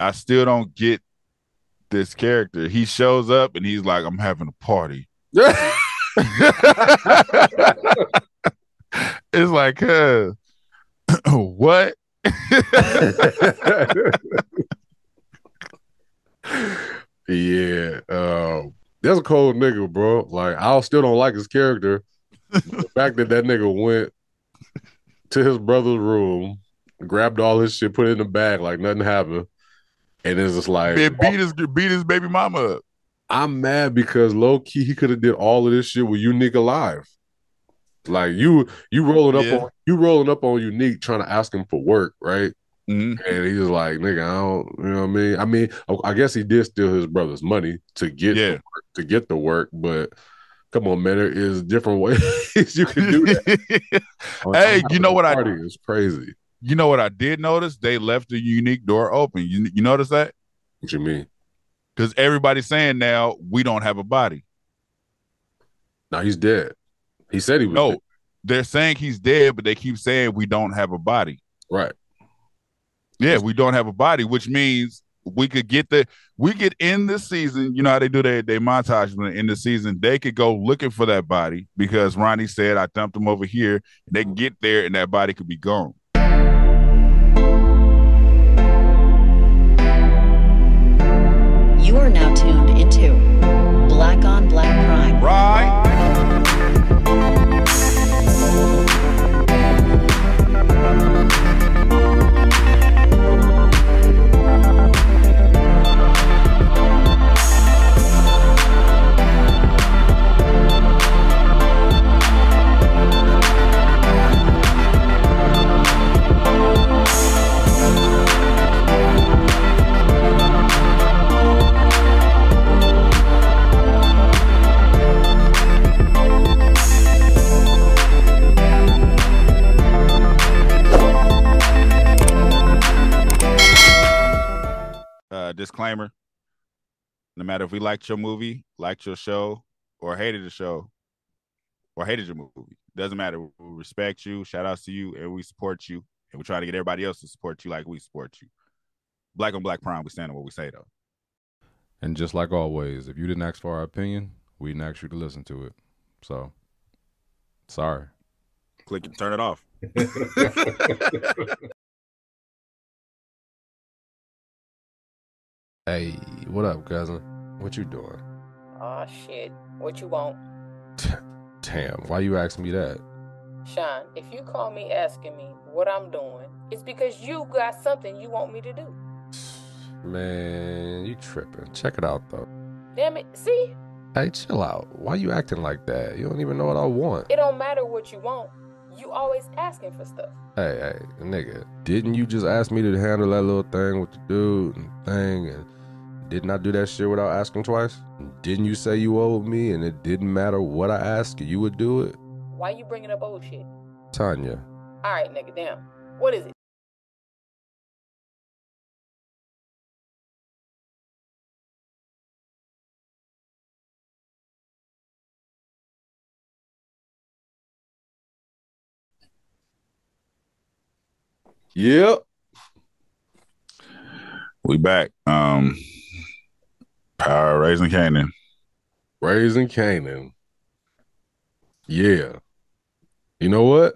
I still don't get this character. He shows up and he's like, I'm having a party. it's like, uh, what? yeah, um, that's a cold nigga, bro. Like I still don't like his character. the fact that that nigga went to his brother's room, grabbed all his shit, put it in the bag like nothing happened, and it's just like Man, beat his beat his baby mama up. I'm mad because low key he could have did all of this shit with Unique alive. Like you, you rolling up Yeah. on you rolling up on Unique trying to ask him for work, right? Mhm. And he's like, nigga, I don't, you know what I mean? I mean, I guess he did steal his brother's money to get Yeah. work, to get the work, but come on, man, there is different ways you can do that. Hey, you know what I- party is crazy. You know what I did notice? They left the unique door open. You you notice that? What you mean? Because everybody's saying now we don't have a body. Now he's dead. He said he was No, dead. they're saying he's dead, but they keep saying we don't have a body. right. Yeah, we don't have a body, which means we could get the we could end the season. You know how they do their they montage when in the season. They could go looking for that body because Ronnie said I dumped him over here. And They can mm-hmm. get there and that body could be gone. You are now tuned into Black on Black Prime. Right? Disclaimer: No matter if we liked your movie, liked your show, or hated the show, or hated your movie, doesn't matter. We respect you. Shout outs to you, and we support you, and we try to get everybody else to support you like we support you. Black on Black Prime, we stand on what we say though. And just like always, if you didn't ask for our opinion, we didn't ask you to listen to it. So, sorry. Click and turn it off. Hey, what up, cousin? What you doing? Aw, shit. What you want? Damn, why you asking me that? Sean, if you call me asking me what I'm doing, it's because you got something you want me to do. Man, you tripping. Check it out though. Damn it. See? Hey, chill out. Why you acting like that? You don't even know what I want. It don't matter what you want. You always asking for stuff. Hey, hey, nigga, didn't you just ask me to handle that little thing with the dude and thing and didn't I do that shit without asking twice? Didn't you say you owed me and it didn't matter what I asked you, you would do it? Why you bringing up old shit? Tanya, All right, nigga, damn. What is it? Yep. We back. Um, Power Raising Kanan. Raising Kanan. Yeah. You know what?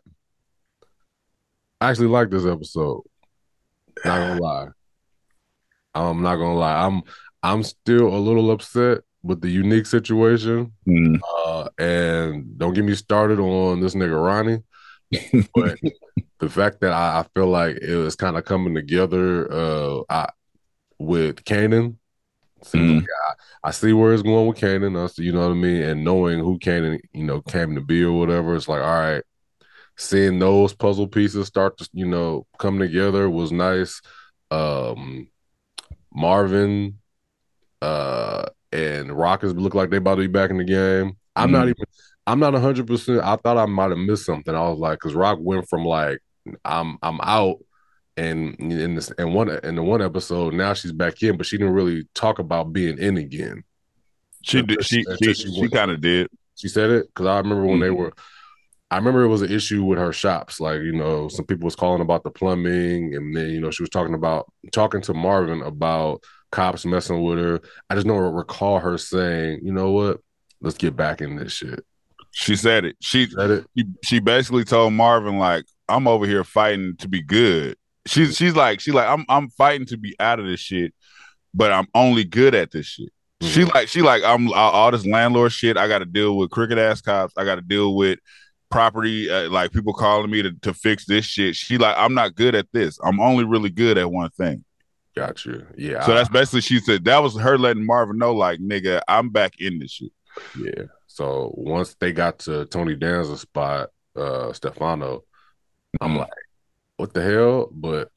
I actually like this episode. Not gonna lie. I'm not gonna lie. I'm I'm still a little upset with the unique situation. Mm. Uh, and don't get me started on this nigga Ronnie. but the fact that I, I feel like it was kind of coming together uh I, with Kanan. Like I, I see where it's going with Kanan. You know what I mean, and knowing who Kanan, you know, came to be or whatever, it's like, all right, seeing those puzzle pieces start to, you know, come together was nice. Um, Marvin, uh, and Rockets look like they about to be back in the game. I'm not Mhm. even. I'm not 100. percent I thought I might have missed something. I was like, because Rock went from like I'm I'm out, and in this in one in the one episode now she's back in, but she didn't really talk about being in again. She did. She she, she she kind of did. She said it because I remember when they Mhm. were I remember it was an issue with her shops. Like, you know, some people was calling about the plumbing, and then you know she was talking about talking to Marvin about cops messing with her. I just don't recall her saying, you know what, let's get back in this shit. She said it. She Said it. she, she basically told Marvin like, "I'm over here fighting to be good." She's she's like she's like I'm I'm fighting to be out of this shit, but I'm only good at this shit. She Mhm. like she like I'm all, this landlord shit. I got to deal with crooked ass cops. I got to deal with property uh, like people calling me to to fix this shit. She like I'm not good at this. I'm only really good at one thing. Got you. Yeah. So that's basically she said that was her letting Marvin know like nigga I'm back in this shit. Yeah. So once they got to Tony Danza's spot, uh Stefano, I'm Mhm. like, what the hell? But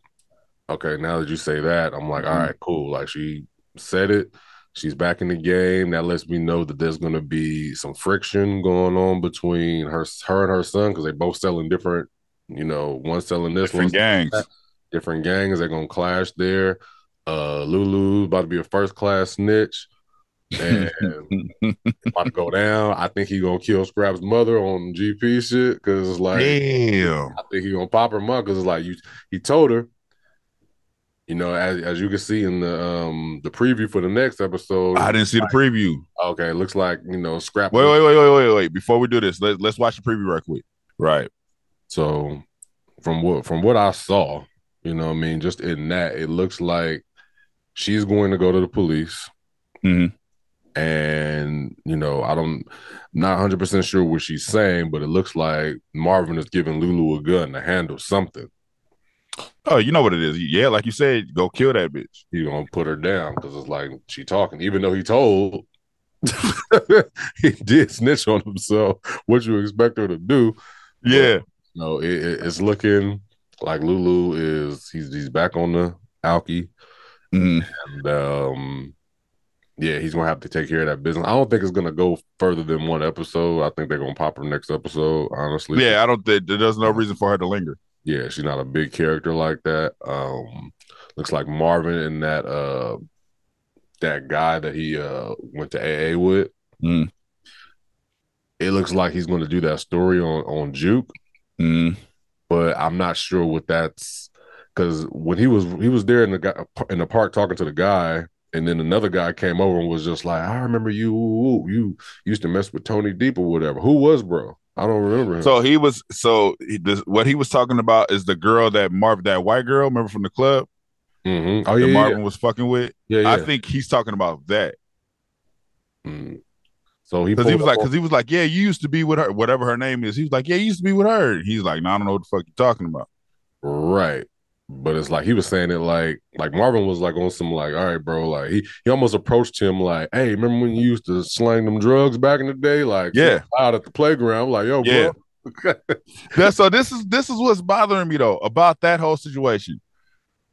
okay, now that you say that, I'm like, all Mhm. right, cool. Like she said it. She's back in the game. That lets me know that there's gonna be some friction going on between her her and her son because they both selling different, you know, one selling this, Different one gangs. that. different gangs. They're gonna clash there. Uh Lulu about to be a first class snitch. And about to go down. I think he gonna kill Scrap's mother on GP shit because it's like Damn. I think he gonna pop her mom because it's like you. He told her, you know, as as you can see in the um the preview for the next episode. I didn't see the preview. okay, it looks like you know Scrap. Wait, wait, wait, wait, wait, wait. Before we do this, let, let's watch the preview right quick. Right. So from what from what I saw, you know, what I mean, just in that, it looks like she's going to go to the police. Mhm. And you know, I don't, not hundred percent sure what she's saying, but it looks like Marvin is giving Lulu a gun to handle something. Oh, you know what it is. Yeah, like you said, go kill that bitch. He gonna put her down because it's like she talking, even though he told he did snitch on himself. What you expect her to do? Yeah. No, it, it- it's looking like Lulu is he's he's back on the alky, Mhm. and um, yeah, he's gonna have to take care of that business. I don't think it's gonna go further than one episode. I think they're gonna pop her next episode. Honestly, Yeah, I don't think there's no reason for her to linger. yeah, she's not a big character like that. Um, looks like Marvin and that uh that guy that he uh went to AA with. Mm. It looks like he's to do that story on on Juke, Mm. but I'm not sure what that's because when he was he was there in the guy in the park talking to the guy, and then another guy came over and was just like, "I remember you you used to mess with Tony Deep or whatever. Who was bro? I don't remember him." So he was so he, this, what he was talking about is the girl that Marvin, that white girl, remember from the club Mhm. oh that yeah, yeah, Marvin was fucking with. yeah, yeah. I think he's talking about that Mhm. So he because he was like, because he was like, yeah, you used to be with her, whatever her name is. He was like, yeah, you used to be with her. He's like, no, I don't know what the fuck you're talking about. right. But it's like he was saying it like like Marvin was like on some like, all right, bro. Like he he almost approached him like, hey, remember when you used to slang them drugs back in the day? Like Yeah. out at the playground. I'm like, yo, Yeah. bro. That's so this is this is what's bothering me though about that whole situation.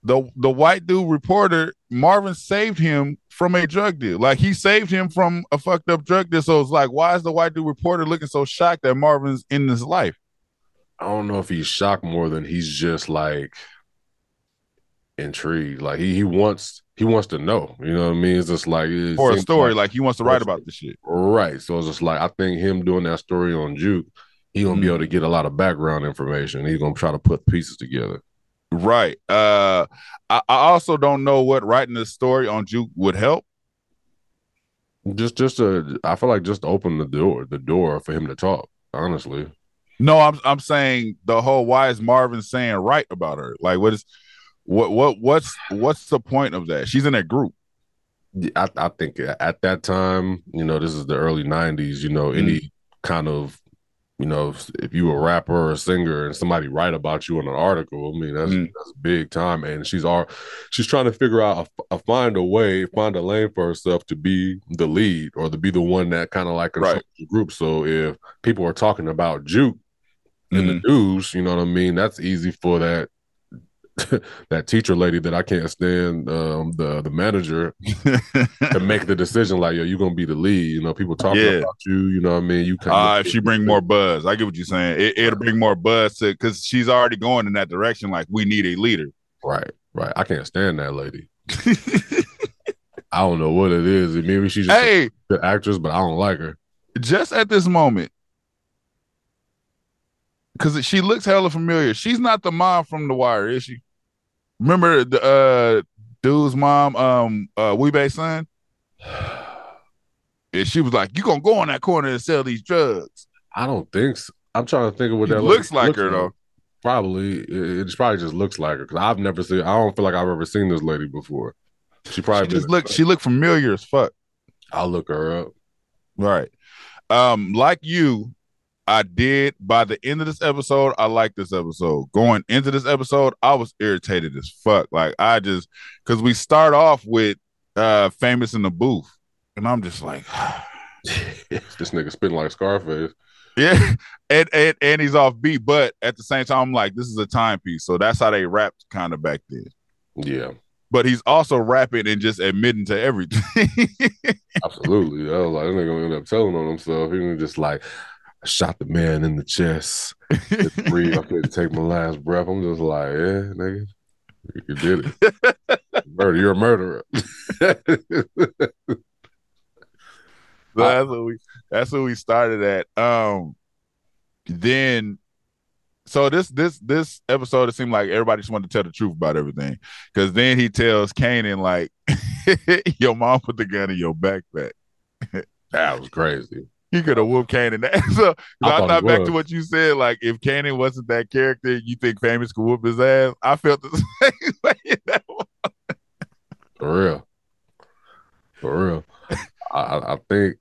The the white dude reporter Marvin saved him from a drug deal. Like he saved him from a fucked up drug deal. So it's like, why is the white dude reporter looking so shocked that Marvin's in his life? I don't know if he's shocked more than he's just like intrigued. Like he he wants he wants to know. You know what I mean? It's just like it For a story, like- like he wants to write about this shit. right. So it's just like I think him doing that story on Juke, he gonna be Mhm. able to get a lot of background information. He's gonna try to put pieces together. Right. Uh I, I also don't know what writing this story on Juke would help. Just just to I feel like just open the door the door for him to talk. Honestly. No, I'm I'm saying the whole why is Marvin saying right about her? Like what is what what what's what's the point of that? She's in that group. I, I think at that time, you know, this is the early '90s. You know, any kind of, you know, if, if you a rapper or a singer and somebody write about you in an article, I mean, that's Mm. that's big time. And she's all she's trying to figure out a, a find a way, find a lane for herself to be the lead or to be the one that kind of like controls Right. the group. So if people are talking about Juke in the news, you know what I mean, that's easy for that. that teacher lady that I can't stand, um, the the manager to make the decision like yo you're gonna be the lead you know people talking Yeah. about you you know what i mean you can Uh, if she bring more buzz, I get what you're saying. It, it'll bring more buzz to because she's already going in that direction. Like we need a leader. right right i can't stand that lady i don't know what it is maybe she's just hey, good actress but i don't like her just at this moment, because she looks hella familiar. She's not the mom from The Wire, is she? Remember the uh dude's mom, um, uh, son? And she was like, "You gonna go on that corner and sell these drugs?" I don't think so. I'm trying to think of what that looks lady like her, though. Probably, it, it probably just looks like her because I've never seen. I don't feel like I've ever seen this lady before. She probably She just been- look. She looked familiar as fuck. I'll look her up. Right. Um, like you, I did by the end of this episode, I like this episode. Going into this episode, I was irritated as fuck. Like I just because we start off with uh famous in the booth, and I'm just like, this nigga spitting like Scarface. yeah, and, and and he's off beat, but at the same time, I'm like, this is a timepiece. So that's how they rapped kind of back then. Yeah, But he's also rapping and just admitting to everything. absolutely. I was like, this nigga gonna end up telling on himself. He was just like, I shot the man in the chest. Couldn't breathe. I couldn't take my last breath. I'm just like, yeah, nigga, you did it. Murder. You're a murderer. That's what we that's what we started at. Um then so this this this episode it seemed like everybody just wanted to tell the truth about everything. Cause then he tells Kanan like your mom put the gun in your backpack. that was crazy. He could have whooped Kanan. so I I, thought back was. to what you said, like if Kanan wasn't that character, you think famous could whoop his ass. I felt the same way. That For real. For real. I, I think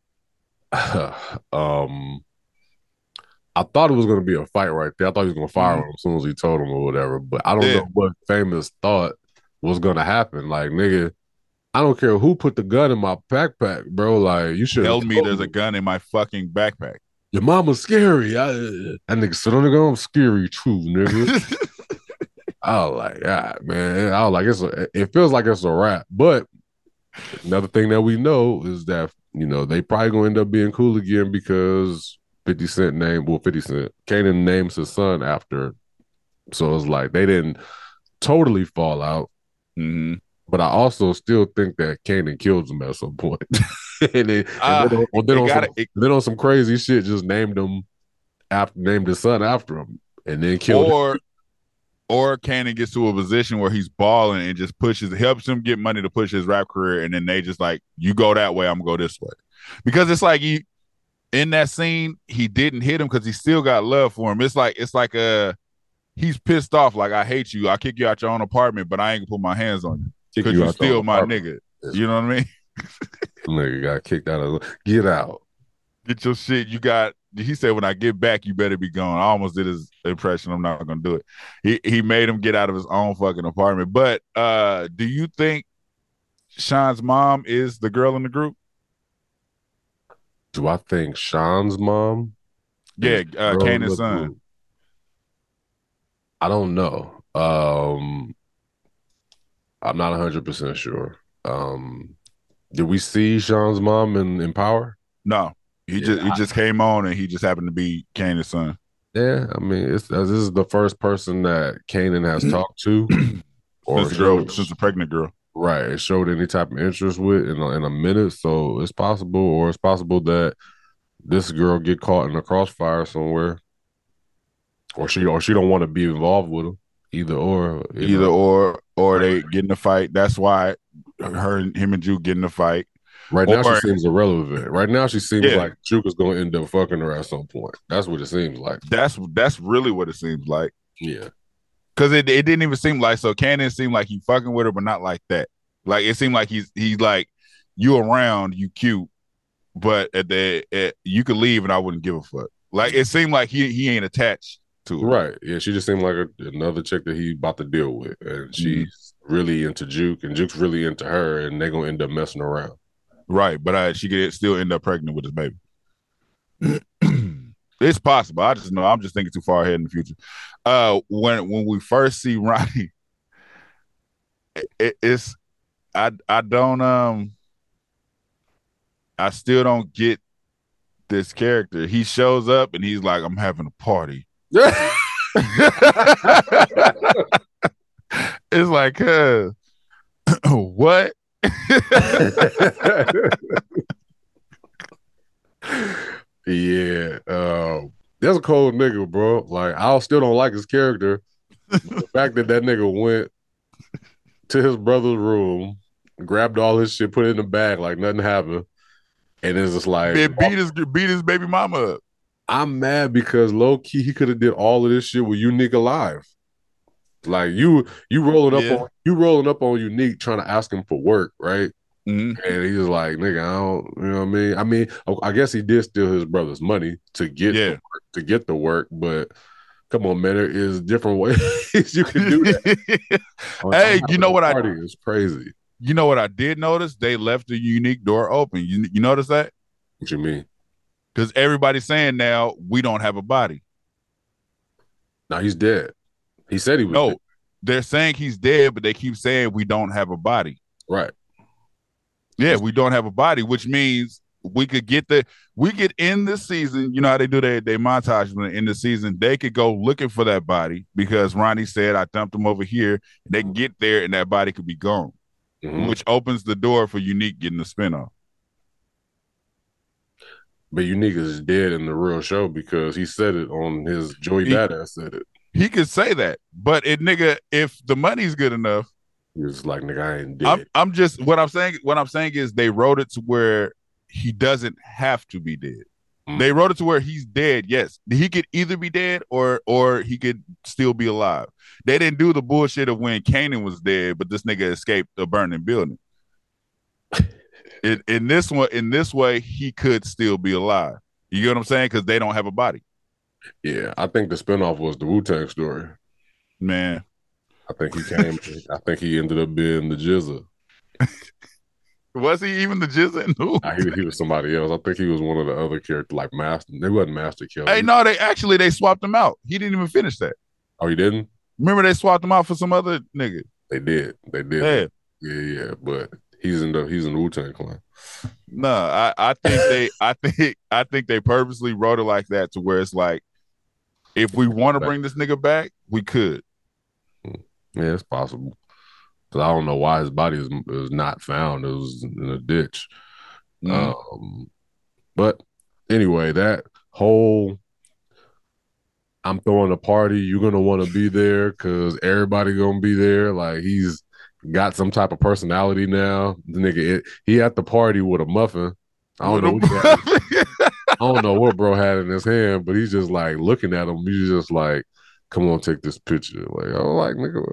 um I thought it was gonna be a fight right there. I thought he was gonna fire Mhm. him as soon as he told him or whatever. But I don't Yeah. know what famous thought was gonna happen. Like nigga, I don't care who put the gun in my backpack, bro. Like you should Tell me there's a gun in my fucking backpack. Your mama's scary. I, that nigga sit on the gun. I'm scary too, nigga. I was like, ah, man. I was like, it's a, it feels like it's a wrap. But another thing that we know is that you know they probably gonna end up being cool again because Fifty Cent named well Fifty Cent Kanan names his son after. So it's like they didn't totally fall out. hmm But I also still think that Kanan killed him at some point. and then, Ah, and then, on- then it on gotta- some, it- on some crazy shit, just named him after named his son after him, and then killed him. or or Kanan gets to a position where he's balling and just pushes helps him get money to push his rap career and then they just like you go that way i'm gonna go this way because it's like he in that scene he didn't hit him because he still got love for him it's like it's like uh he's pissed off like i hate you i kick you out your own apartment but i ain't gonna put my hands on you because you you still my nigga you know what i mean Nigga got kicked out of get out. get your shit. You got. He said, "When I get back, you better be gone." I almost did his impression. I'm not gonna do it. He he made him get out of his own fucking apartment. But uh, do you think Sean's mom is the girl in the group? Do I think Sean's mom? Yeah, uh, Kanan's son. group? I don't know. Um, I'm not 100 percent sure. Um, did we see Sean's mom in, in Power? No, he just he just came on and he just happened to be Kanan's son. Yeah, I mean, it's this is the first person that Kanan has talked to, or Since girl, showed- since the pregnant girl. right, it showed any type of interest with in a, in a minute. So it's possible, or it's possible that this girl get caught in a crossfire somewhere, or she or she don't want to be involved with him. Either or, Either know. or, or they get in a fight. That's why her and him and Juke get in a fight. Right now, or- she seems irrelevant. Right now, she seems Yeah. like Juke is going to end up fucking her at some point. That's what it seems like. That's that's really what it seems like. Yeah, Cause it, it didn't even seem like so Kanan seemed like he fucking with her, but not like that. Like it seemed like he's he's like you around, you cute, but at the at, you could leave and I wouldn't give a fuck. Like it seemed like he he ain't attached right. Yeah, she just seemed like a, another chick that he about to deal with, and she's really into Juke, and Juke's really into her, and they're gonna end up messing around. Right, but uh, she could still end up pregnant with his baby. it's possible. I just know I'm just thinking too far ahead in the future. Uh, when when we first see Ronnie, it, it's I I don't um I still don't get this character. He shows up and he's like, I'm having a party. it's like, uh, what? yeah. Um, That's a cold nigga, bro. Like I still don't like his character. the fact that that nigga went to his brother's room, grabbed all his shit, put it in the bag like nothing happened, and it's just like beat his beat his baby mama up. I'm mad because low key he could have did all of this shit with Unique alive. Like you, you rolling up Yeah. on you rolling up on Unique trying to ask him for work, right? Mhm. And he's like, "Nigga, I don't," you know what I mean? I mean, I guess he did steal his brother's money to get the Yeah. work, to get the work, but come on, man, there is different ways you can do that. Hey, you know what I- party is crazy. you know what I did notice? They left the unique door open. You you notice that? What you mean? Because everybody's saying now we don't have a body. Now he's dead. He said he was No, dead. they're saying he's dead, but they keep saying we don't have a body. right. Yeah, we don't have a body, which means we could get the we could end this season. You know how they do their they montage when they end the season. They could go looking for that body because Ronnie said I dumped him over here. And they can get there and that body could be gone, Mhm. which opens the door for Unique getting the spinoff. But Unique is dead in the real show because he said it on his Joey He- Badass said it. He could say that, but it nigga, if the money's good enough, He was like, nigga, I ain't dead. I'm I'm just what I'm saying. What I'm saying is they wrote it to where he doesn't have to be dead. Mm. They wrote it to where he's dead. Yes, he could either be dead or or he could still be alive. They didn't do the bullshit of when Kanan was dead, but this nigga escaped a burning building. in, in this one, in this way, he could still be alive. You get what I'm saying? Because they don't have a body, yeah, I think the spinoff was the Wu Tang story. man. I think he came. I think he ended up being the GZA. Was he even the jizz in who? Nah, he, he was somebody else. I think he was one of the other characters, like Master. They wasn't Masta Killa. Hey, no, they actually they swapped him out. He didn't even finish that. Oh, he didn't. Remember they swapped him out for some other nigga. They did. They did. Yeah. Yeah, yeah. But he's in the he's in the Wu Tang Clan. No, I, I think they I think I think they purposely wrote it like that to where it's like if we want to bring this nigga back, we could. Yeah, it's possible. Cause I don't know why his body is, is not found. It was in a ditch. Mm. Um, but anyway, that whole I'm throwing a party, you're gonna want to be there because everybody gonna be there. Like he's got some type of personality now. The nigga, he at the party with a muffin. I don't know. What I don't know what bro had in his hand, but he's just like looking at him. He's just like, "Come on, take this picture." Like I'm like, nigga,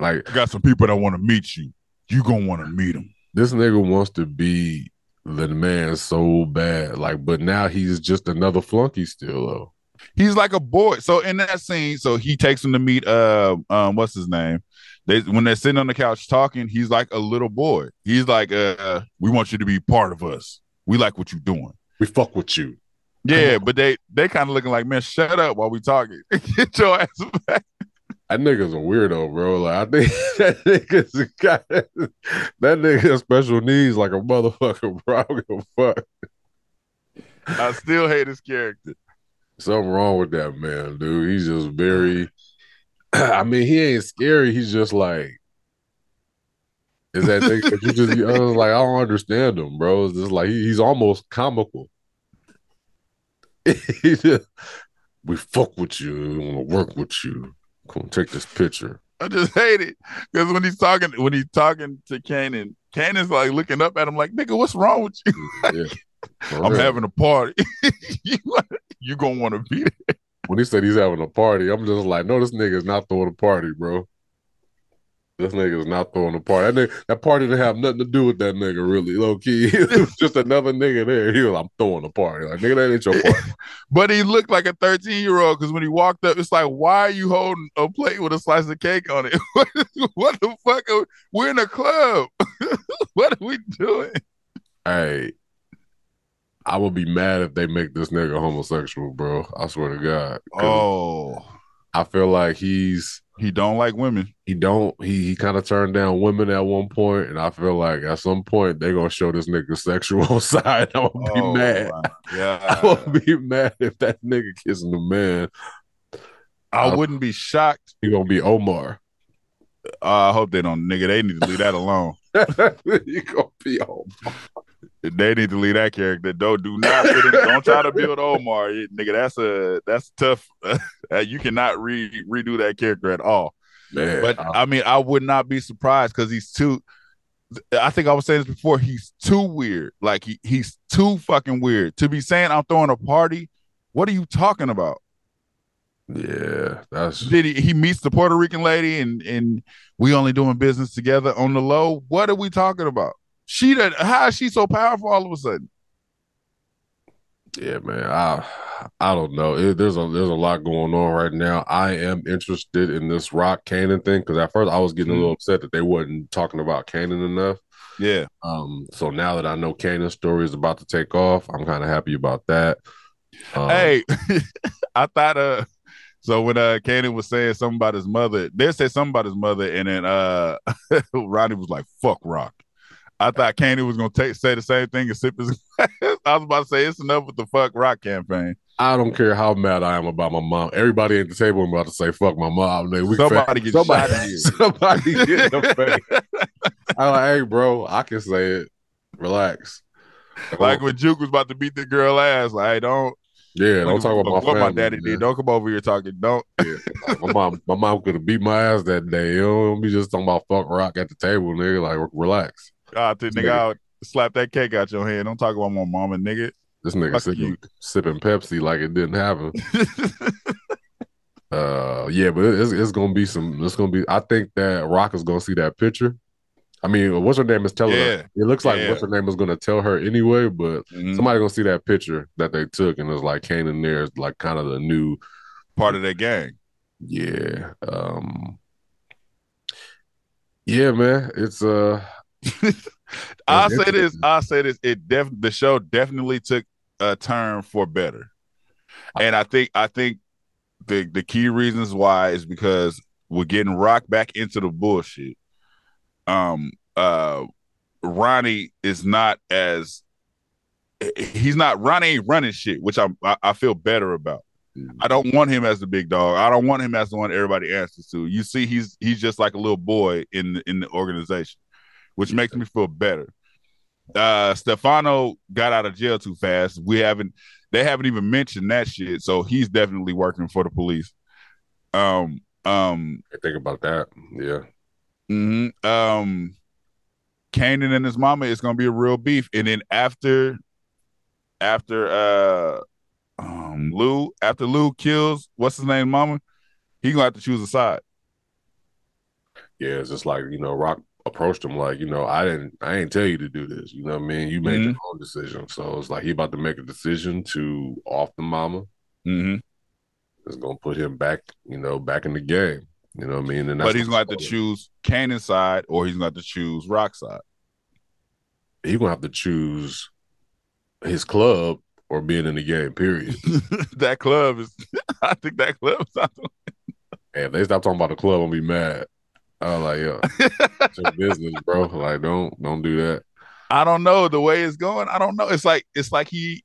like I got some people that want to meet you. You gonna want to meet them. this nigga wants to be the man so bad. Like, but now he's just another flunky still though. He's like a boy. So in that scene, so he takes him to meet uh um what's his name? They when they're sitting on the couch talking, he's like a little boy. He's like, uh, we want you to be part of us. We like what you're doing. We fuck with you. Yeah, but they they kind of looking like, man, shut up while we talking. Get your ass back. That nigga's a weirdo, bro. Like I think that nigga's guy, that nigga has special needs like a motherfucker, bro. I don't give a fuck. I still hate his character. Something wrong with that man, dude. He's just very I mean, he ain't scary. He's just like is that thing that you just I was like, I don't understand him, bro. It's just like he, he's almost comical. he just, we fuck with you, we want to work with you. Come on, take this picture. I just hate it because when he's talking, when he's talking to Kanan, Kanan's like looking up at him like, "Nigga, what's wrong with you? Yeah. I'm real. having a party. you, you gonna want to be there? When he said he's having a party, I'm just like, no, this nigga is not throwing a party, bro. This nigga is not throwing a party. That, nigga, that party didn't have nothing to do with that nigga, really, low key. it was just another nigga there. He was, like, I'm throwing a party. Like, nigga, that ain't your party. But he looked like a 13 year old because when he walked up, it's like, why are you holding a plate with a slice of cake on it? what, the fuck? Are, we're in a club. what are we doing? hey, I would be mad if they make this nigga homosexual, bro. I swear to God. Oh, I feel like he's he don't like women. he don't he he kind of turned down women at one point, and I feel like at some point they're gonna show this nigga sexual side. I'm gonna be Oh, mad. Yeah, I would be mad if that nigga kissing the man. I wouldn't be shocked. He gonna be Omar. Uh, I hope they don't, nigga. They need to leave that alone. he gonna be Omar. They need to leave that character. Don't do not in, don't try to build Omar, nigga. That's a that's tough. you cannot re redo that character at all. Man, But I- I mean, I would not be surprised because he's too. I think I was saying this before. He's too weird. Like he he's too fucking weird to be saying I'm throwing a party. What are you talking about? yeah, that's Did he he meets the Puerto Rican lady and and we only doing business together on the low? What are we talking about? She that how is she so powerful all of a sudden? yeah, man. I I don't know. It, there's a there's a lot going on right now. I am interested in this Rock Kanan thing because at first I was getting a little upset that they wasn't talking about Kanan enough. Yeah. Um, so now that I know Kanan's story is about to take off, I'm kind of happy about that. Um, Hey, I thought uh so when uh Kanan was saying something about his mother, they said something about his mother, and then uh Ronnie was like, fuck rock. I thought Candy was gonna take say the same thing and sip his I was about to say it's enough with the fuck rock campaign. I don't care how mad I am about my mom. Everybody at the table I'm about to say "fuck my mom." Like, we Somebody get somebody, shot somebody get in the face. I'm like, hey, bro, I can say it. Relax. Like when Juke was about to beat the girl ass, like hey, don't yeah, don't talk about my what my daddy man. did. Don't come over here talking. Don't Like, my mom, my mom could have beat my ass that day. You know, just talking about fuck rock at the table, nigga. Like, relax. Ah, the nigga I'll slap that cake out your hand. Don't talk about my mama, nigga. This nigga sipping, sipping Pepsi like it didn't happen. Uh, yeah, but it's, it's gonna be some. It's gonna be. I think that Rock is gonna see that picture. I mean, what's her name is telling Yeah. her. It looks like Yeah. what's her name is gonna tell her anyway. But Mhm. somebody gonna see that picture that they took, and it's like Kanan there is like kind of the new. Part of that gang. Yeah. Um. Yeah, man. It's uh. I'll say this. I'll say this. It def the show definitely took a turn for better, and I think I think the the key reasons why is because we're getting rocked back into the bullshit. Um. Uh. Ronnie is not as he's not Ronnie ain't running shit, which I'm I, I feel better about. I don't want him as the big dog. I don't want him as the one everybody answers to. You see, he's he's just like a little boy in the, in the organization, which makes me feel better. Uh Stefano got out of jail too fast. We haven't they haven't even mentioned that shit. So he's definitely working for the police. Um um Think about that. Yeah. Mm-hmm. um Kanan and his mama is gonna be a real beef. And then after after uh um Lou, after Lou kills what's his name, mama, he gonna have to choose a side. Yeah. It's just like you know, Rock approached him like, you know, I didn't, I ain't tell you to do this. You know what I mean? You made your own decision. So it's like he about to make a decision to off the mama. Mm-hmm. It's gonna put him back, you know, back in the game. You know what I mean? And But he's gonna have to choose Kanan's side or he's gonna have to choose Rock side. He's gonna have to choose his club or being in the game. Period. that club is I think that club is not And if they stop talking about the club, I'll be mad. I was like, yo, it's your business, bro. Like, don't don't do that. I don't know the way it's going. I don't know. It's like it's like he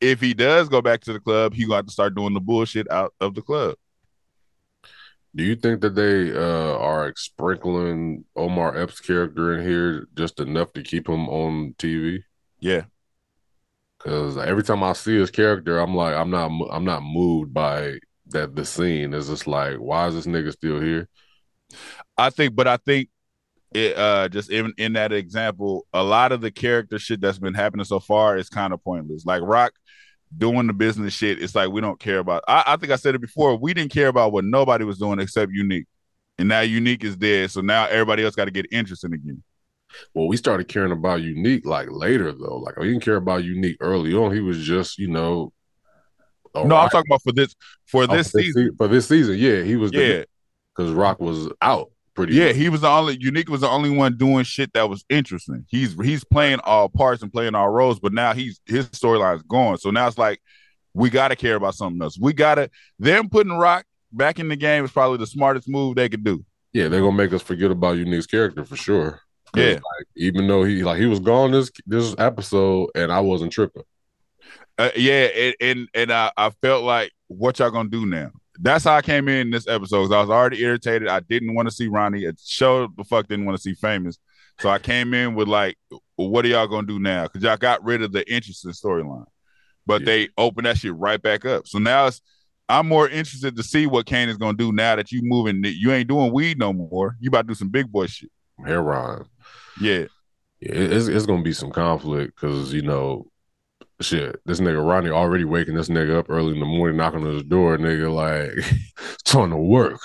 if he does go back to the club, he gonna have to start doing the bullshit out of the club. Do you think that they uh, are sprinkling Omar Epps' character in here just enough to keep him on TV? Yeah. Because every time I see his character, I'm like, I'm not, I'm not moved by that. The scene is just like, why is this nigga still here? I think, but I think it uh just in in that example, a lot of the character shit that's been happening so far is kind of pointless. Like Rock doing the business shit, it's like we don't care about. I, I think I said it before. We didn't care about what nobody was doing except Unique, and now Unique is dead. So now everybody else got to get interested again. Well, we started caring about Unique like later though. Like we didn't care about Unique early on. He was just, you know. no, I'm talking about for this for oh, this for season. se- for this season. Yeah, he was. Yeah, because Rock was out pretty. yeah. much. He was the only Unique was the only one doing shit that was interesting. He's he's playing all parts and playing all roles, but now he's his storyline's gone. So now it's like we got to care about something else. We got to them putting Rock back in the game is probably the smartest move they could do. Yeah, they're gonna make us forget about Unique's character for sure. Yeah. like, even though he like he was gone this this episode and I wasn't tripping. Uh, yeah, and and, and I, I felt like what y'all gonna do now? That's how I came in this episode. 'cause I was already irritated. I didn't want to see Ronnie. It showed the fuck didn't want to see famous. So I came in with like, well, what are y'all gonna do now? Because y'all got rid of the interesting storyline, but Yeah. they opened that shit right back up. So now it's I'm more interested to see what Kane is gonna do now that you moving. You ain't doing weed no more. You about to do some big boy shit. Heron. Yeah, Yeah, it's it's gonna be some conflict because you know, shit, this nigga Ronnie already waking this nigga up early in the morning, knocking on his door, nigga, like it's time to work.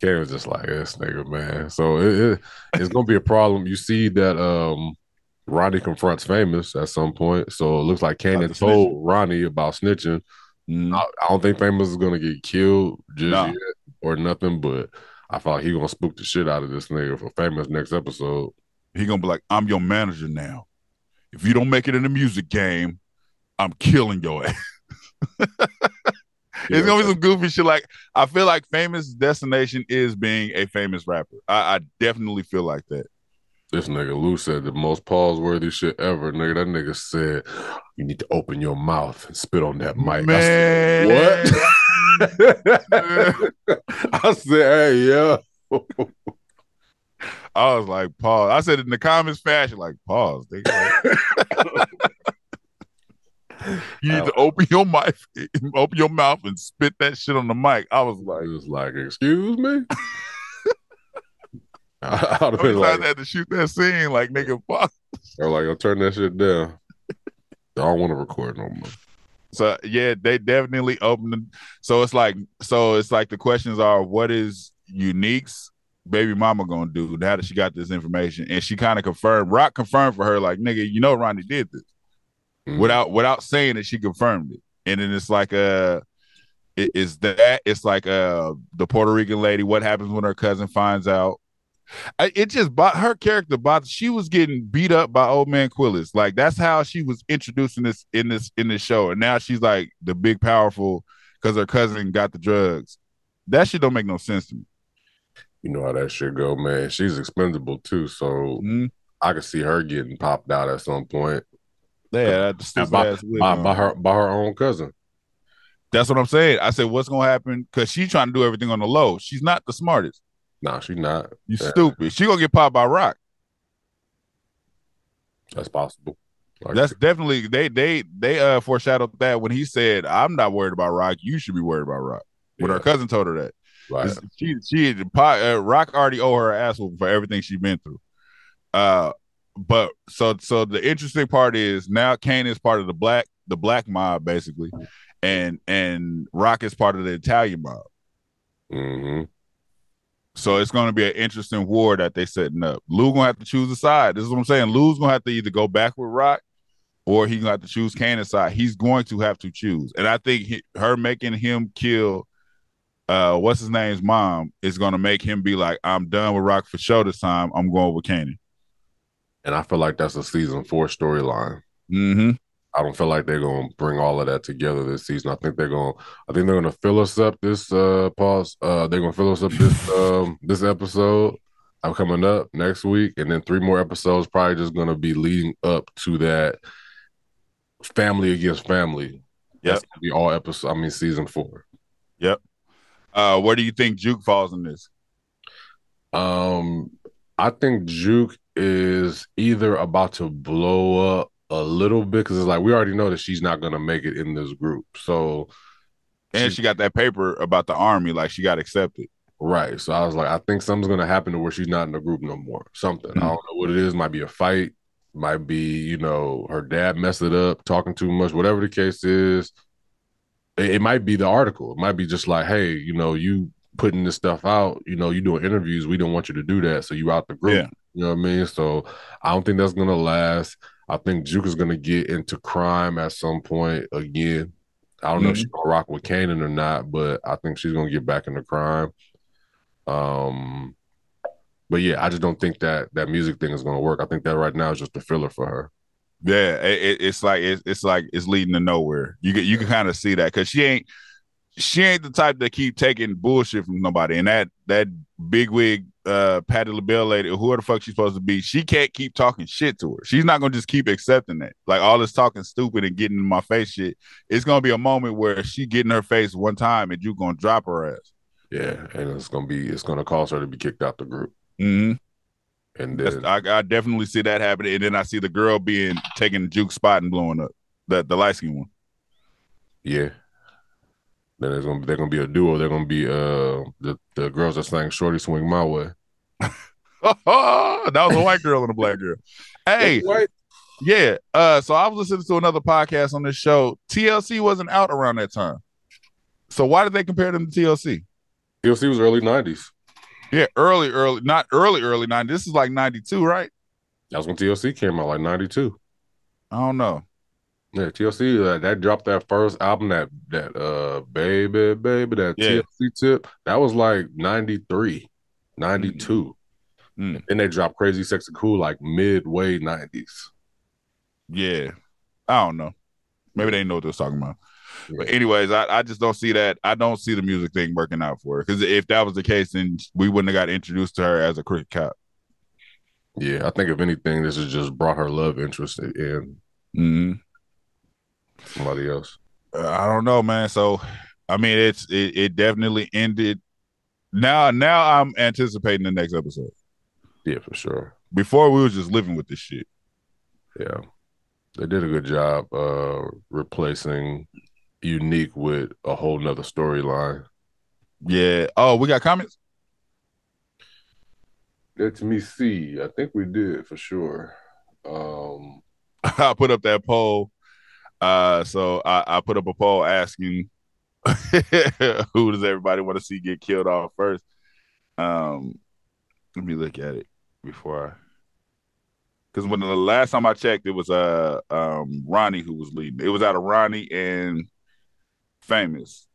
Kane was just like this nigga, man. So it, it it's gonna be a problem. You see that um Ronnie confronts famous at some point, so it looks like the told Ronnie about snitching. Mhm. I, I don't think famous is gonna get killed just yet or nothing, but I feel like he gonna spook the shit out of this nigga for famous next episode. he gonna be like, I'm your manager now. If you don't make it in the music game, I'm killing your ass. It's gonna be some goofy shit. Like I feel like famous destination is being a famous rapper. I, I definitely feel like that. This nigga Lou said the most pause worthy shit ever. Nigga, that nigga said, You need to open your mouth and spit on that mic. I said, what? I said, Hey, yeah. I was like, pause. I said it in the comments fashion, like pause. you need to open your mic, open your mouth and spit that shit on the mic. I was like, was like, Excuse me? I, I'd have I been like, had to shoot that scene, like nigga, fuck. They're like, I'll turn that shit down. I don't want to record no more. So yeah, they definitely opened. The, so it's like, so it's like the questions are, what is Unique's baby mama gonna do now that she got this information? And she kind of confirmed. Rock confirmed for her, like, nigga, you know, Ronnie did this Mhm. without without saying it. She confirmed it, and then it's like, uh, it is that it's like uh the Puerto Rican lady. What happens when her cousin finds out? I, it just bought her character. Bought she was getting beat up by old man Quillis. Like that's how she was introducing this in this in this show, and now she's like the big powerful because her cousin got the drugs. That shit don't make no sense to me. You know how that shit go, man. She's expendable too, so Mhm. I could see her getting popped out at some point Yeah, that's by, by, by her by her own cousin. That's what I'm saying. I said, what's gonna happen? Because she's trying to do everything on the low. She's not the smartest. Nah, she's not. You Yeah. stupid. She gonna get popped by Rock. That's possible. Like, That's definitely they they they uh foreshadowed that when he said, "I'm not worried about Rock. You should be worried about Rock." When her cousin told her that, right. She she uh, Rock already owe her ass for everything she's been through. Uh, but so so the interesting part is now Kane is part of the black the black mob basically, and and Rock is part of the Italian mob. Mm-hmm. So it's going to be an interesting war that they setting up. Lou gonna have to choose a side. This is what I'm saying. Lou's gonna have to either go back with Rock, or he gonna have to choose Kanan's side. He's going to have to choose, and I think he, her making him kill, uh, what's his name's mom is gonna make him be like, I'm done with Rock for show this time. I'm going with Kanan. And I feel like that's a season four storyline. Mm-hmm. I don't feel like they're gonna bring all of that together this season. I think they're gonna I think they're gonna fill us up this uh pause. Uh they're gonna fill us up this um this episode. I'm coming up next week, and then three more episodes probably just gonna be leading up to that family against family. Yep. That's gonna be all episode I mean season four. Uh, where do you think Juke falls in this? Um, I think Juke is either about to blow up a little bit because it's like we already know that she's not gonna make it in this group. So And she got that paper about the army, like she got accepted. right. So I was like, I think something's gonna happen to where she's not in the group no more. Something. I don't know what it is. Might be a fight. Might be, you know, her dad messed it up, talking too much, whatever the case is. It, might be the article. It might be just like, hey, you know, you putting this stuff out, you know, you doing interviews. We don't want you to do that. So you out the group. Yeah. You know what I mean? So I don't think that's gonna last. I think Juke is gonna get into crime at some point again. I don't know if she's gonna rock with Kanan or not, but I think she's gonna get back into crime. Um, but yeah, I just don't think that that music thing is gonna work. I think that right now is just a filler for her. Yeah, it, it- it's like it's, it's like it's leading to nowhere. You can you can kind of see that because she ain't she ain't the type that keep taking bullshit from nobody. And that that big wig uh Patti LaBelle lady, who the fuck she's supposed to be, she can't keep talking shit to her. She's not gonna just keep accepting that. Like all this talking stupid and getting in my face shit. It's gonna be a moment where she get in her face one time and you gonna drop her ass. Yeah, and it's gonna be it's gonna cause her to be kicked out the group. hmm And then I, I definitely see that happening, and then I see the girl being taking the juke spot and blowing up. The the light skin one. yeah. Then there's gonna they're gonna be a duo. They're gonna be uh the, the girls that sang Shorty Swing My Way. that was a white girl and a black girl. Hey, yeah. Uh, so I was listening to another podcast on this show. TLC wasn't out around that time. So why did they compare them to TLC? TLC was early nineties. Yeah, early, early, not early, early 90s. This is like 92, right? That was when TLC came out, like ninety two. I don't know. Yeah, TLC uh, that dropped that first album that that uh baby baby that Yeah. TLC tip that was like 93, 92. Mm. Then they dropped Crazy Sexy Cool like midway nineties. Yeah. I don't know. Maybe they know what they're talking about. But anyways, I, I just don't see that. I don't see the music thing working out for her. Because if that was the case, then we wouldn't have got introduced to her as a cricket cop. Yeah, I think if anything, this has just brought her love interest in hmm somebody else. I don't know, man. So, I mean, it's it, it definitely ended. Now, now I'm anticipating the next episode. Yeah, for sure. Before we was just living with this shit. Yeah. They did a good job uh replacing Unique with a whole nother storyline. Yeah. Oh, we got comments. Let me see. I think we did for sure. Um I put up that poll. Uh, so I, I put up a poll asking who does everybody want to see get killed off first. Um, let me look at it before I, because when the last time I checked, it was uh um Ronnie who was leading. It was out of Ronnie and Famous,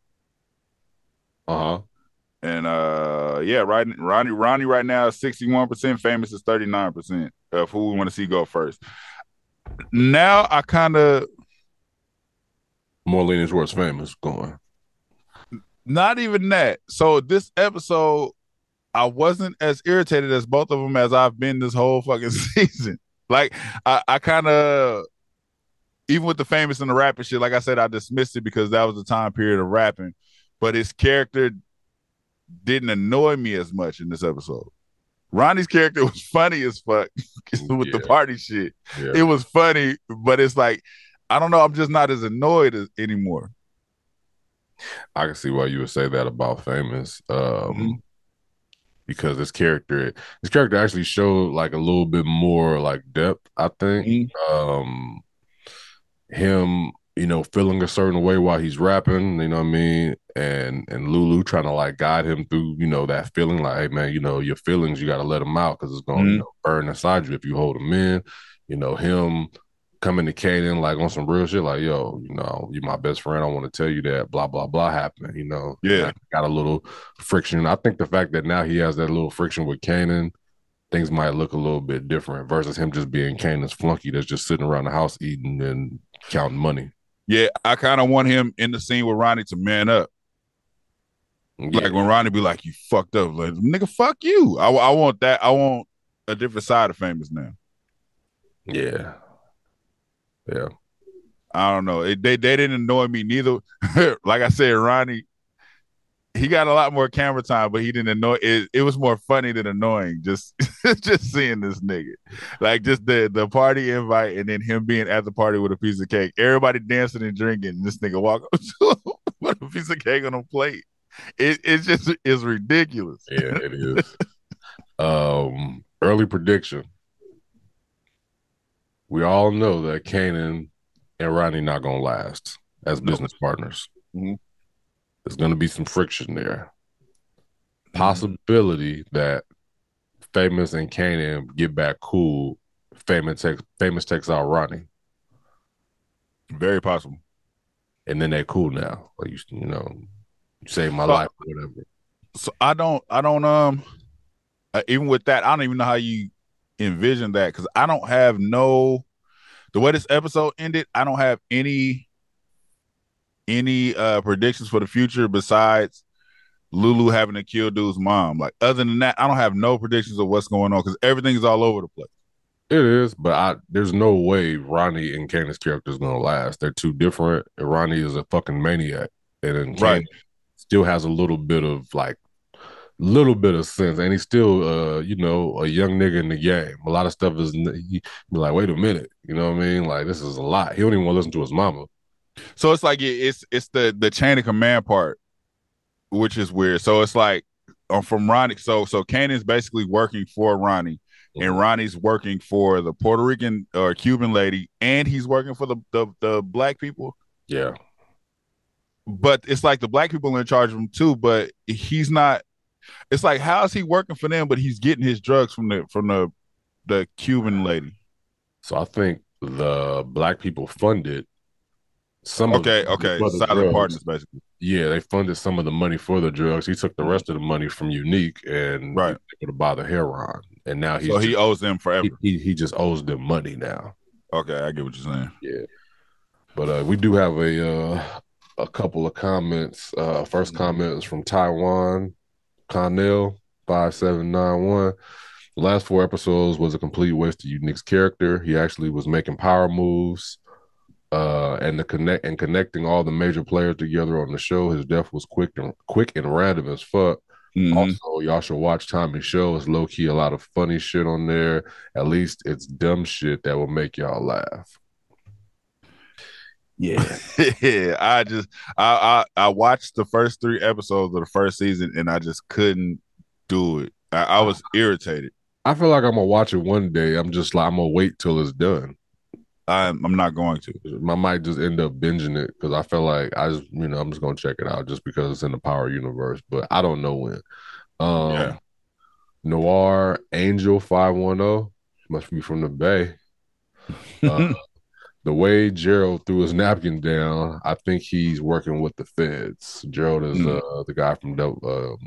uh-huh. and uh yeah, right, Ronnie Ronnie right now is sixty one percent. Famous is thirty nine percent of who we want to see go first. Now I kind of More leaning towards famous going. Not even that. So this episode, I wasn't as irritated as both of them as I've been this whole fucking season. Like I, I kind of, even with the famous and the rapping shit, like I said, I dismissed it because that was the time period of rapping. But his character didn't annoy me as much in this episode. Ronnie's character was funny as fuck with the party shit. Yeah. It was funny, but it's like I don't know. I'm just not as annoyed as, anymore. I can see why you would say that about famous. Um Mhm. because this character this character actually showed like a little bit more like depth, I think. Mhm. Um him, you know, feeling a certain way while he's rapping, you know what I mean? And and Lulu trying to like guide him through, you know, that feeling like, hey man, you know, your feelings, you gotta let them out because it's gonna you Mhm. know, burn inside you if you hold them in. You know, him coming to Kanan like on some real shit, like, yo, you know, you my best friend. I want to tell you that blah blah blah happened. You know, Yeah. Got a little friction. I think the fact that now he has that little friction with Kanan, things might look a little bit different versus him just being Kanan's flunky that's just sitting around the house eating and counting money. Yeah, I kind of want him in the scene with Ronnie to man up. Like when Ronnie be like, "You fucked up," like nigga, fuck you. I, I want that. I want a different side of famous now. yeah, yeah, I don't know. It, they they didn't annoy me neither. like I said, Ronnie, he got a lot more camera time, but he didn't annoy. It, it was more funny than annoying. Just just seeing this nigga, like just the the party invite, and then him being at the party with a piece of cake. Everybody dancing and drinking. And this nigga walk up to him with a piece of cake on a plate. It it's just it's ridiculous. yeah. It is. um, early prediction. We all know that Kanan and Ronnie not gonna last as business partners. Mhm. There's gonna be some friction there. Possibility that Famous and Kanan get back cool. Famous takes Famous takes out Ronnie, Very possible. and then they cool now. Like you, you know, you saved my So- life, or whatever. So I don't I don't um uh, even with that I don't even know how you envision that because I don't have no the way this episode ended I don't have any any uh predictions for the future besides Lulu having to kill dude's mom. Like other than that, I don't have no predictions of what's going on because everything is all over the place. It is, but I there's no way Ronnie and Kanan's character is gonna last. They're too different. And Ronnie is a fucking maniac, and then Kanan Right. still has a little bit of like little bit of sense, and he's still, uh, you know, a young nigga in the game. A lot of stuff is he like, wait a minute, you know what I mean? Like this is a lot. He don't even want to listen to his mama. So it's like it- it's it's the the chain of command part, which is weird. So it's like um, from Ronnie. So so Kanan's basically working for Ronnie, and Ronnie's working for the Puerto Rican or Cuban lady, and he's working for the the, the black people. Yeah, But it's like the black people are in charge of him too. But he's not. It's like how is he working for them? But he's getting his drugs from the from the the Cuban lady. so I think the black people funded some. Okay, the- okay, silent partners basically. Yeah, they funded some of the money for the drugs. He took the rest of the money from Unique and Right. to buy the heroin, and now he's So he just- owes them forever. he, he he just owes them money now. Okay, I get what you're saying. Yeah. But uh, we do have a uh, a couple of comments. Uh, first comment is from Taiwan, Connell five seven nine one. The last four episodes was a complete waste of Unique's character. He actually was making power moves, uh, and the connect and connecting all the major players together on the show. His death was quick and quick and random as fuck. Mhm. Also, y'all should watch Tommy's show. It's low key a lot of funny shit on there. At least it's dumb shit that will make y'all laugh. Yeah. yeah, I just I, I I watched the first three episodes of the first season and I just couldn't do it. I, I was irritated. I feel like I'm gonna watch it one day. I'm just like I'm gonna wait till it's done. I'm I'm not going to. I might just end up binging it because I feel like I just you know I'm just gonna check it out just because it's in the Power universe, but I don't know when. Um Yeah. Noir Angel five one zero must be from the Bay. Uh, the way Gerald threw his napkin down, I think he's working with the feds. Gerald is Mm. uh, the guy from the um,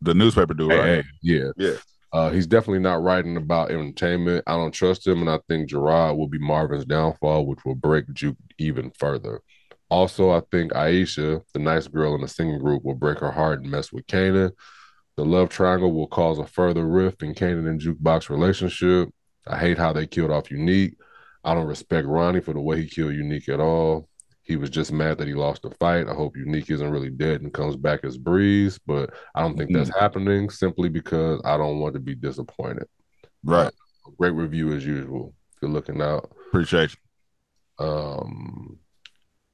The newspaper dude, right? Yeah. Yeah. Uh, he's definitely not writing about entertainment. I don't trust him, and I think Gerard will be Marvin's downfall, which will break Juke even further. Also, I think Aisha, the nice girl in the singing group, will break her heart and mess with Kanan. The love triangle will cause a further rift in Kanan and Jukebox relationship. I hate how they killed off Unique. I don't respect Ronnie for the way he killed Unique at all. He was just mad that he lost the fight. I hope Unique isn't really dead and comes back as Breeze, but I don't think that's happening simply because I don't want to be disappointed. Right. Great review as usual. Good looking out. Appreciate you. Um,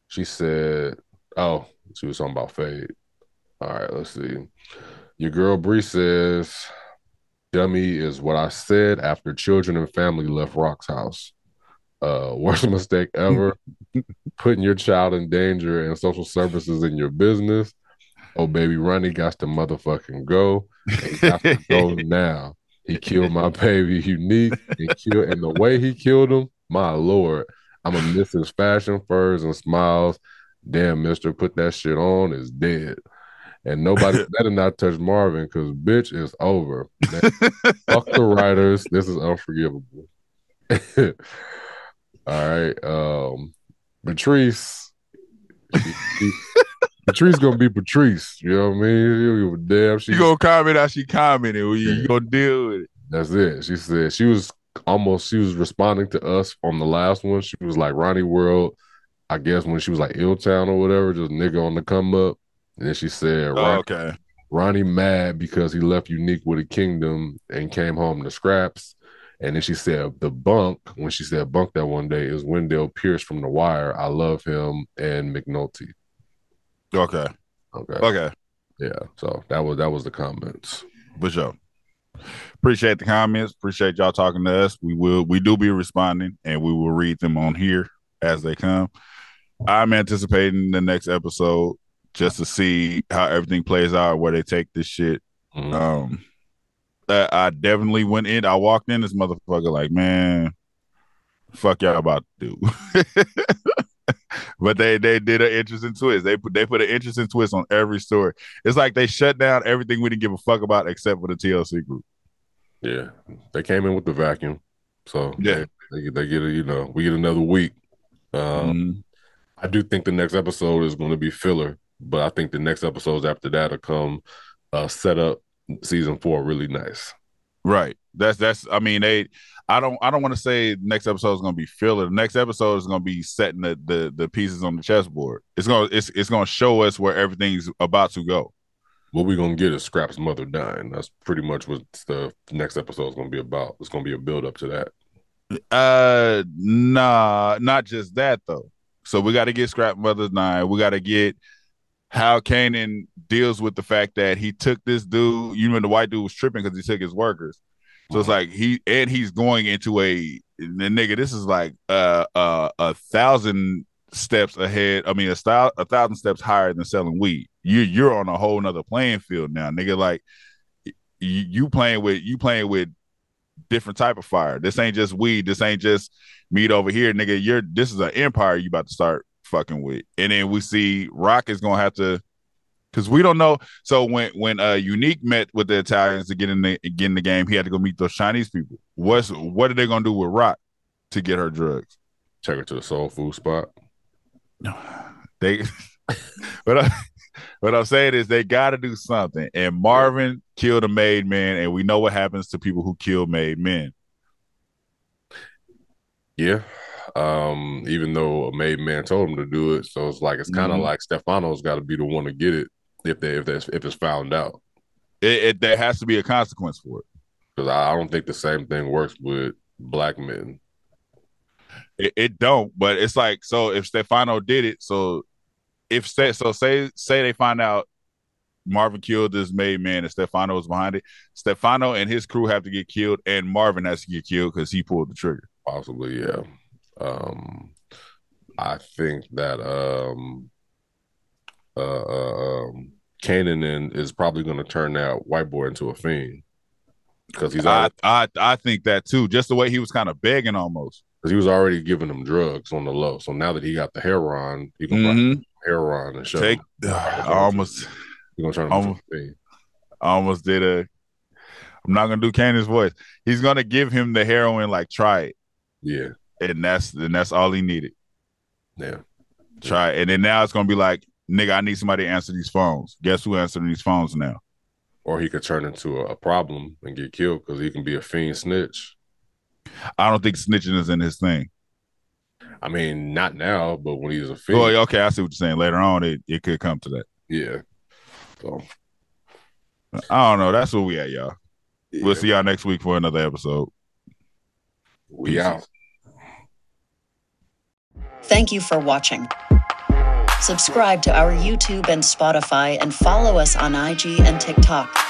she said, "Oh, she was talking about fade." All right, let's see. Your girl Bree says, "Dummy is what I said after children and family left Rock's house. Uh, worst mistake ever. Putting your child in danger and social services in your business. Oh, baby, Ronnie got to motherfucking go. He got to go now. He killed my baby unique and killed and the way he killed him, my lord. I'm gonna miss his fashion, furs, and smiles. Damn, mister, put that shit on is dead. And nobody better not touch Marvin because bitch is over. Man, fuck the writers. This is unforgivable. All right. Um Patrice. Patrice gonna be Patrice. You know what I mean? You don't give a damn. She You gonna comment how she commented. You, you gonna deal with it. That's it. She said she was almost she was responding to us on the last one. She was like Ronnie World, I guess when she was like Illtown or whatever, just nigga on the come up. And then she said Oh, okay. Ronnie mad because he left Unique with a kingdom and came home to scraps. And then she said the bunk, when she said bunk that one day, is Wendell Pierce from The Wire. I love him and McNulty. Okay. Okay. Okay. Yeah. So that was that was the comments. For sure. Appreciate the comments. Appreciate y'all talking to us. We will we do be responding and we will read them on here as they come. I'm anticipating the next episode just to see how everything plays out, where they take this shit. Mhm. Um I, I definitely went in. I walked in this motherfucker like, man, fuck y'all about to do. but they they did an interesting twist. They put they put an interesting twist on every story. It's like they shut down everything we didn't give a fuck about except for the TLC group. Yeah, they came in with the vacuum, so Yeah. they, they, they get a you know we get another week. Um, Mhm. I do think the next episode is going to be filler, but I think the next episodes after that will come uh, set up season four really nice. Right. That's that's. I mean, they. I don't. I don't want to say next episode is going to be filler. The next episode is going to be setting the, the the pieces on the chessboard. It's gonna it's it's gonna show us where everything's about to go. What we're gonna get is Scrap's mother dying. That's pretty much what the next episode is gonna be about. It's gonna be a build up to that. Uh, nah, not just that though. So we got to get Scrap Mother Nine. We got to get how Kanan deals with the fact that he took this dude. You know, the white dude was tripping because he took his workers. So it's like he and he's going into a the nigga. This is like uh uh a thousand steps ahead. I mean, a style a thousand steps higher than selling weed. You you're on a whole nother playing field now, nigga. Like you, you playing with you playing with different type of fire. This ain't just weed. This ain't just meat over here, nigga. You're this is an empire you about to start fucking with. And then we see Rock is gonna have to because we don't know. So when when uh Unique met with the Italians to get in the get in the game, he had to go meet those Chinese people. What's what are they gonna do with Rock to get her drugs? Take her to the soul food spot. No, they. but I, what I'm saying is they got to do something. And Marvin killed a made man, and we know what happens to people who kill made men. Yeah. Um, even though a made man told him to do it, so it's like it's kind of Mhm. like Stefano's got to be the one to get it if they if they if it's found out. It, it there has to be a consequence for it. Because I, I don't think the same thing works with black men. It, it don't, but it's like so if Stefano did it, so if say so say say they find out Marvin killed this made man and Stefano was behind it, Stefano and his crew have to get killed, and Marvin has to get killed because he pulled the trigger. Possibly, yeah. Um, I think that um, uh, uh, um, Kanan is probably going to turn that white boy into a fiend because he's I, already, I I think that too. Just the way he was kind of begging almost. cause he was already giving him drugs on the low. So now that he got the heroin, he can mm Mhm. heroin and show Take him. I almost He's gonna turn almost- fiend. I almost did a. I'm not gonna do Kanan's voice. He's gonna give him the heroin, like try it, Yeah, and that's and that's all he needed. yeah. Try and then now it's gonna be like, nigga, I need somebody to answer these phones. Guess who answering these phones now? Or he could turn into a, a problem and get killed because he can be a fiend snitch. I don't think snitching is in his thing. I mean, not now, but when he's a fiend, Well, okay, I see what you're saying. Later on, it, it could come to that. yeah. So I don't know. That's where we at, y'all. yeah. We'll see y'all next week for another episode. We Peace. out. Thank you for watching. Subscribe to our YouTube and Spotify and follow us on IG and TikTok.